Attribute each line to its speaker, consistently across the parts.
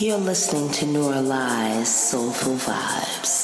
Speaker 1: You're listening to Nora Lie's Soulful Vibes.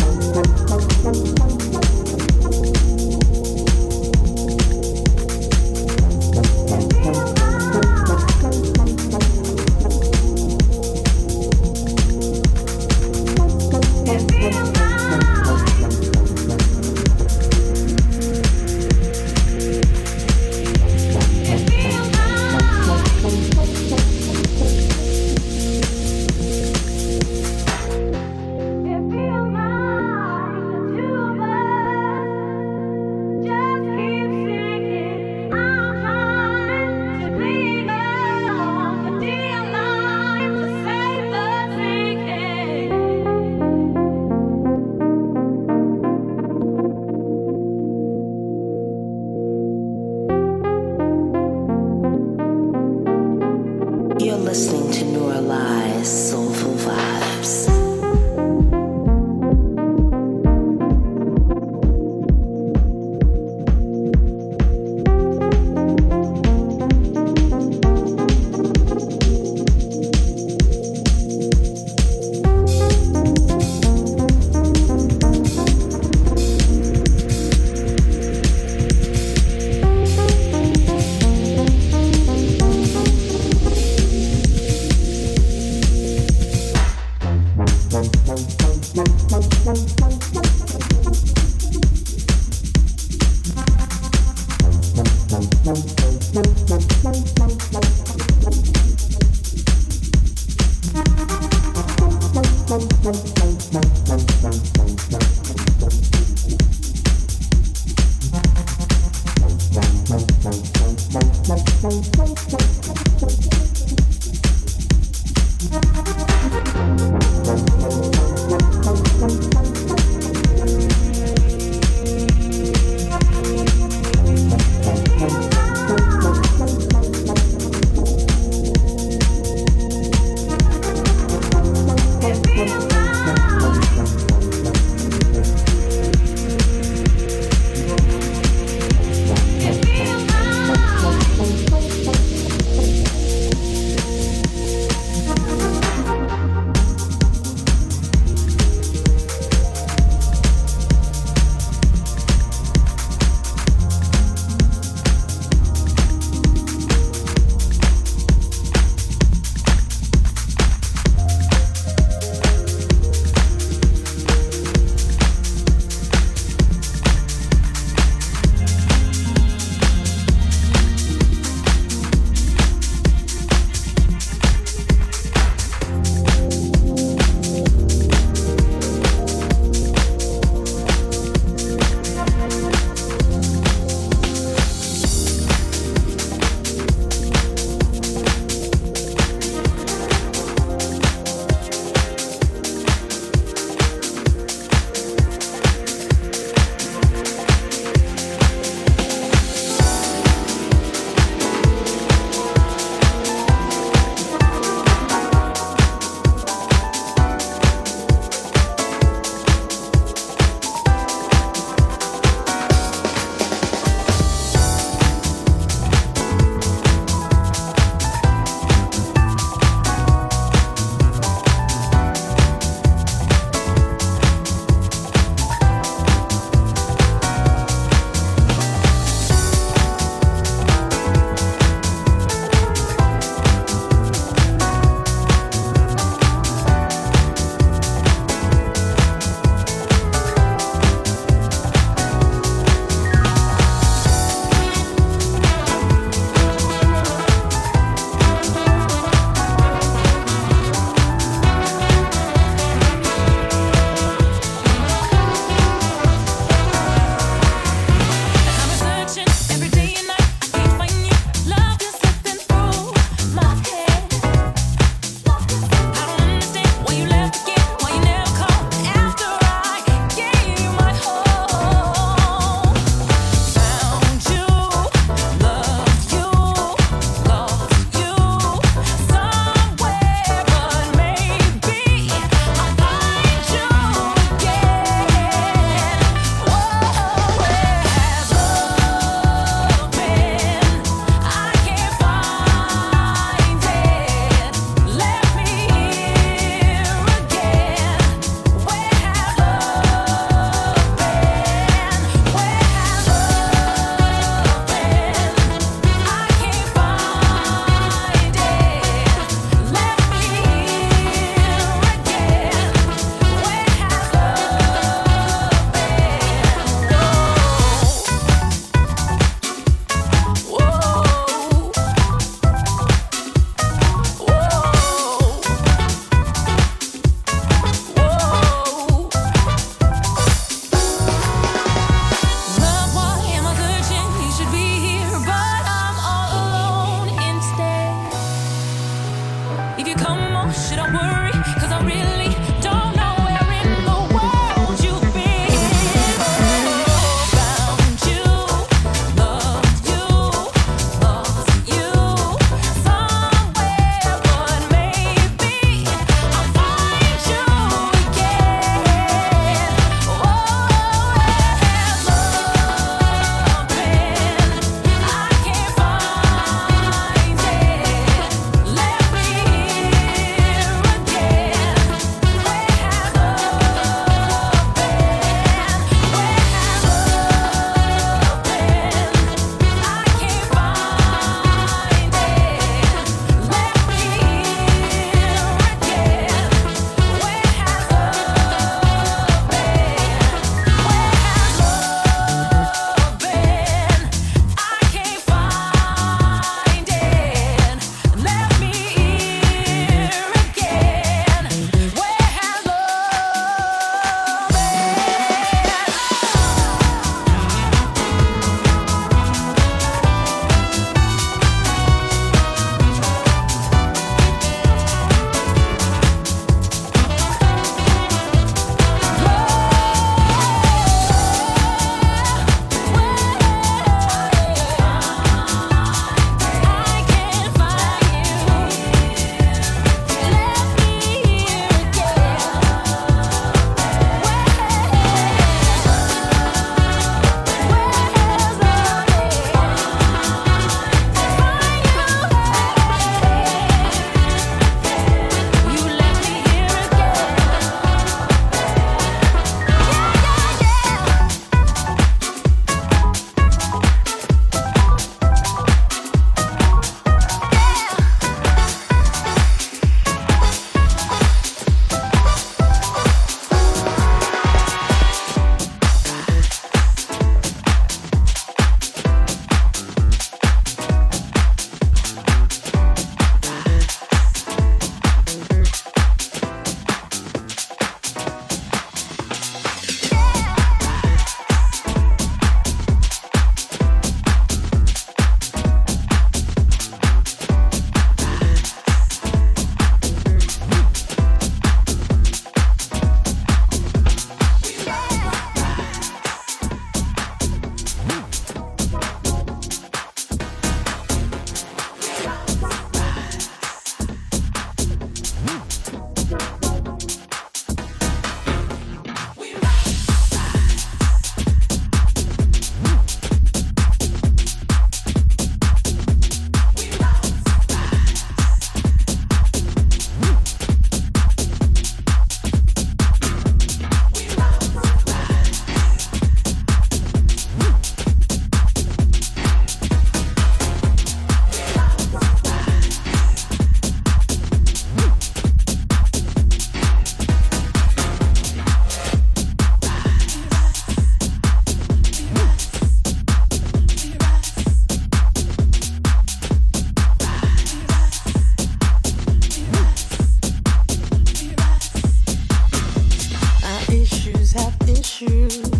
Speaker 1: you.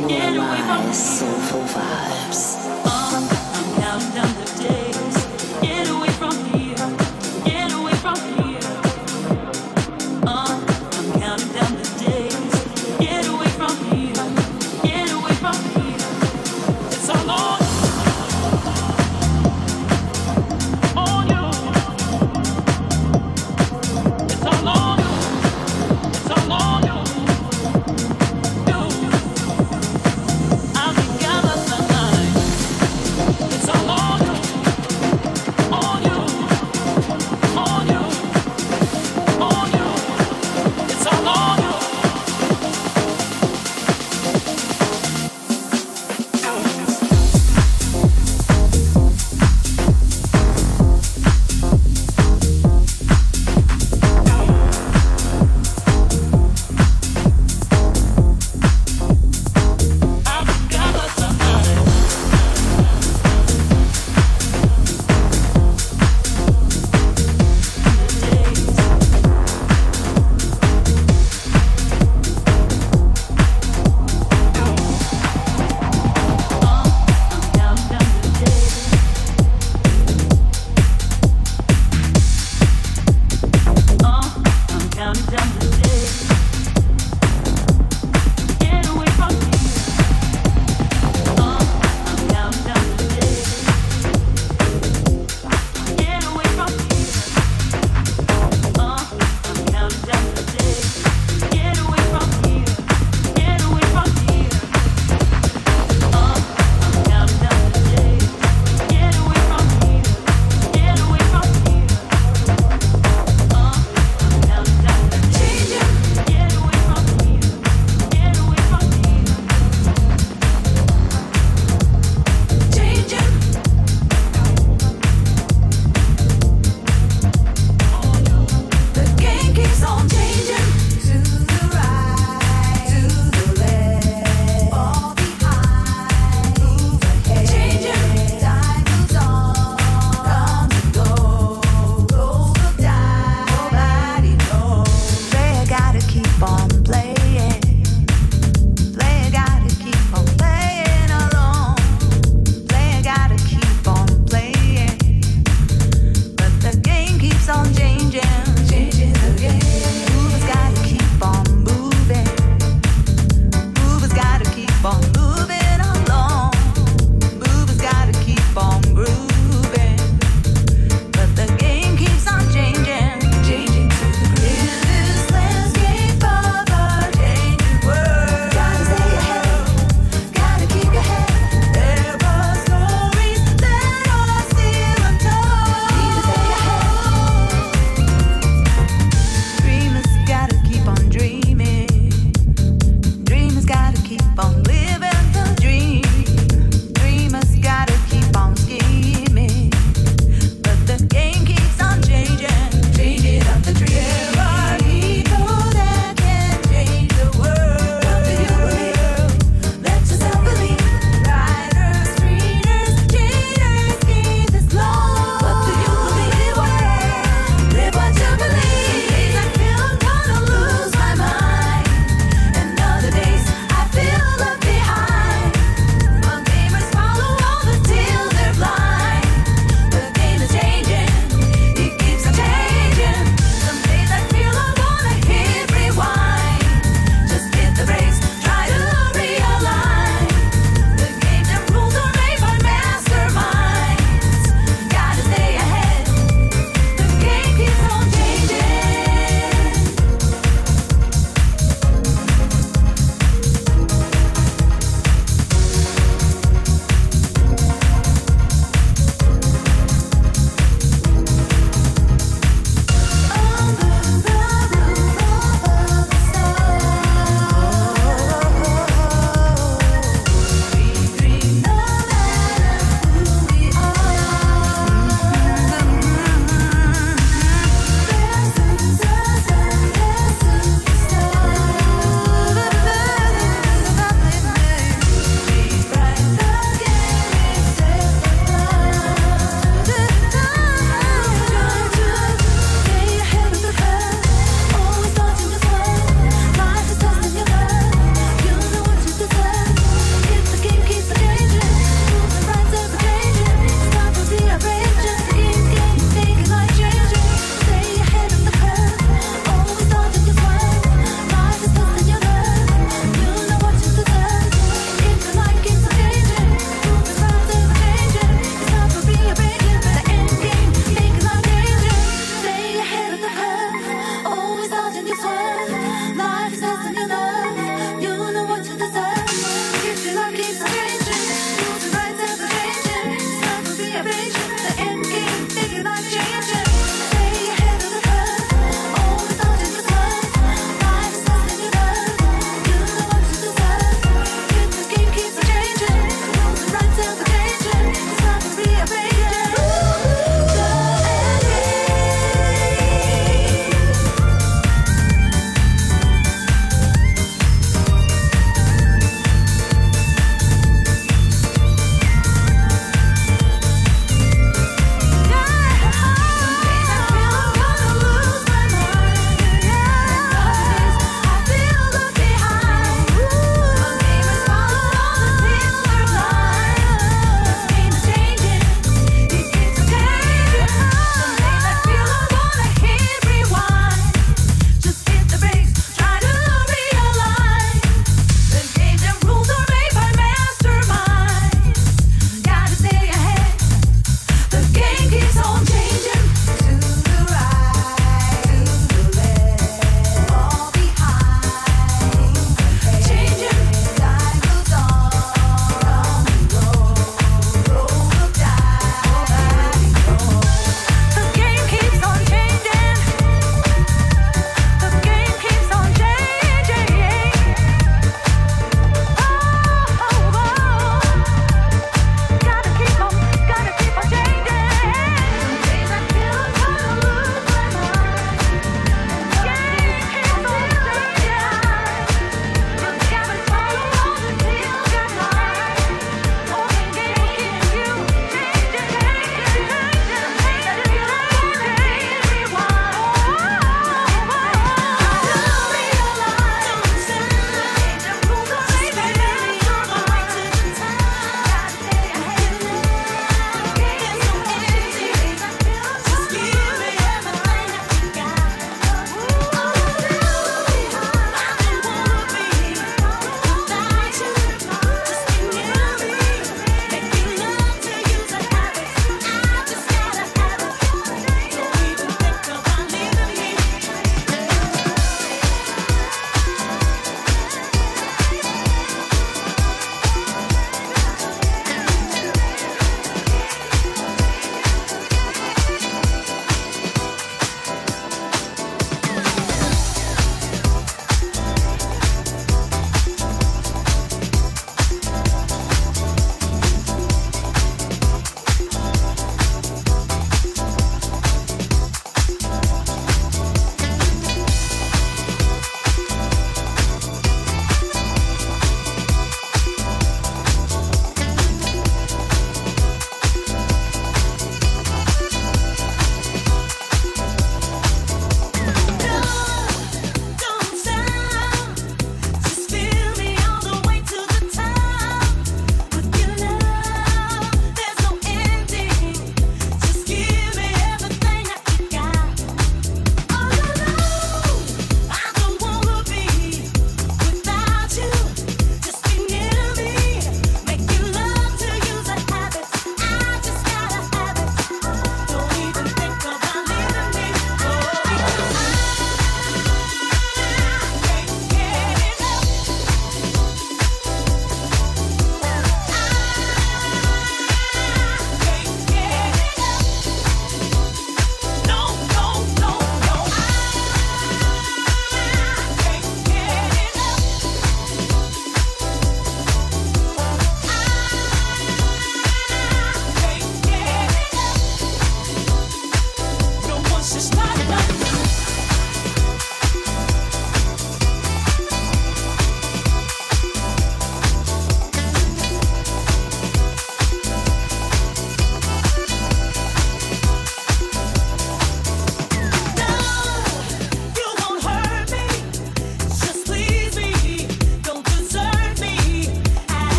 Speaker 1: More lies, soulful vibes.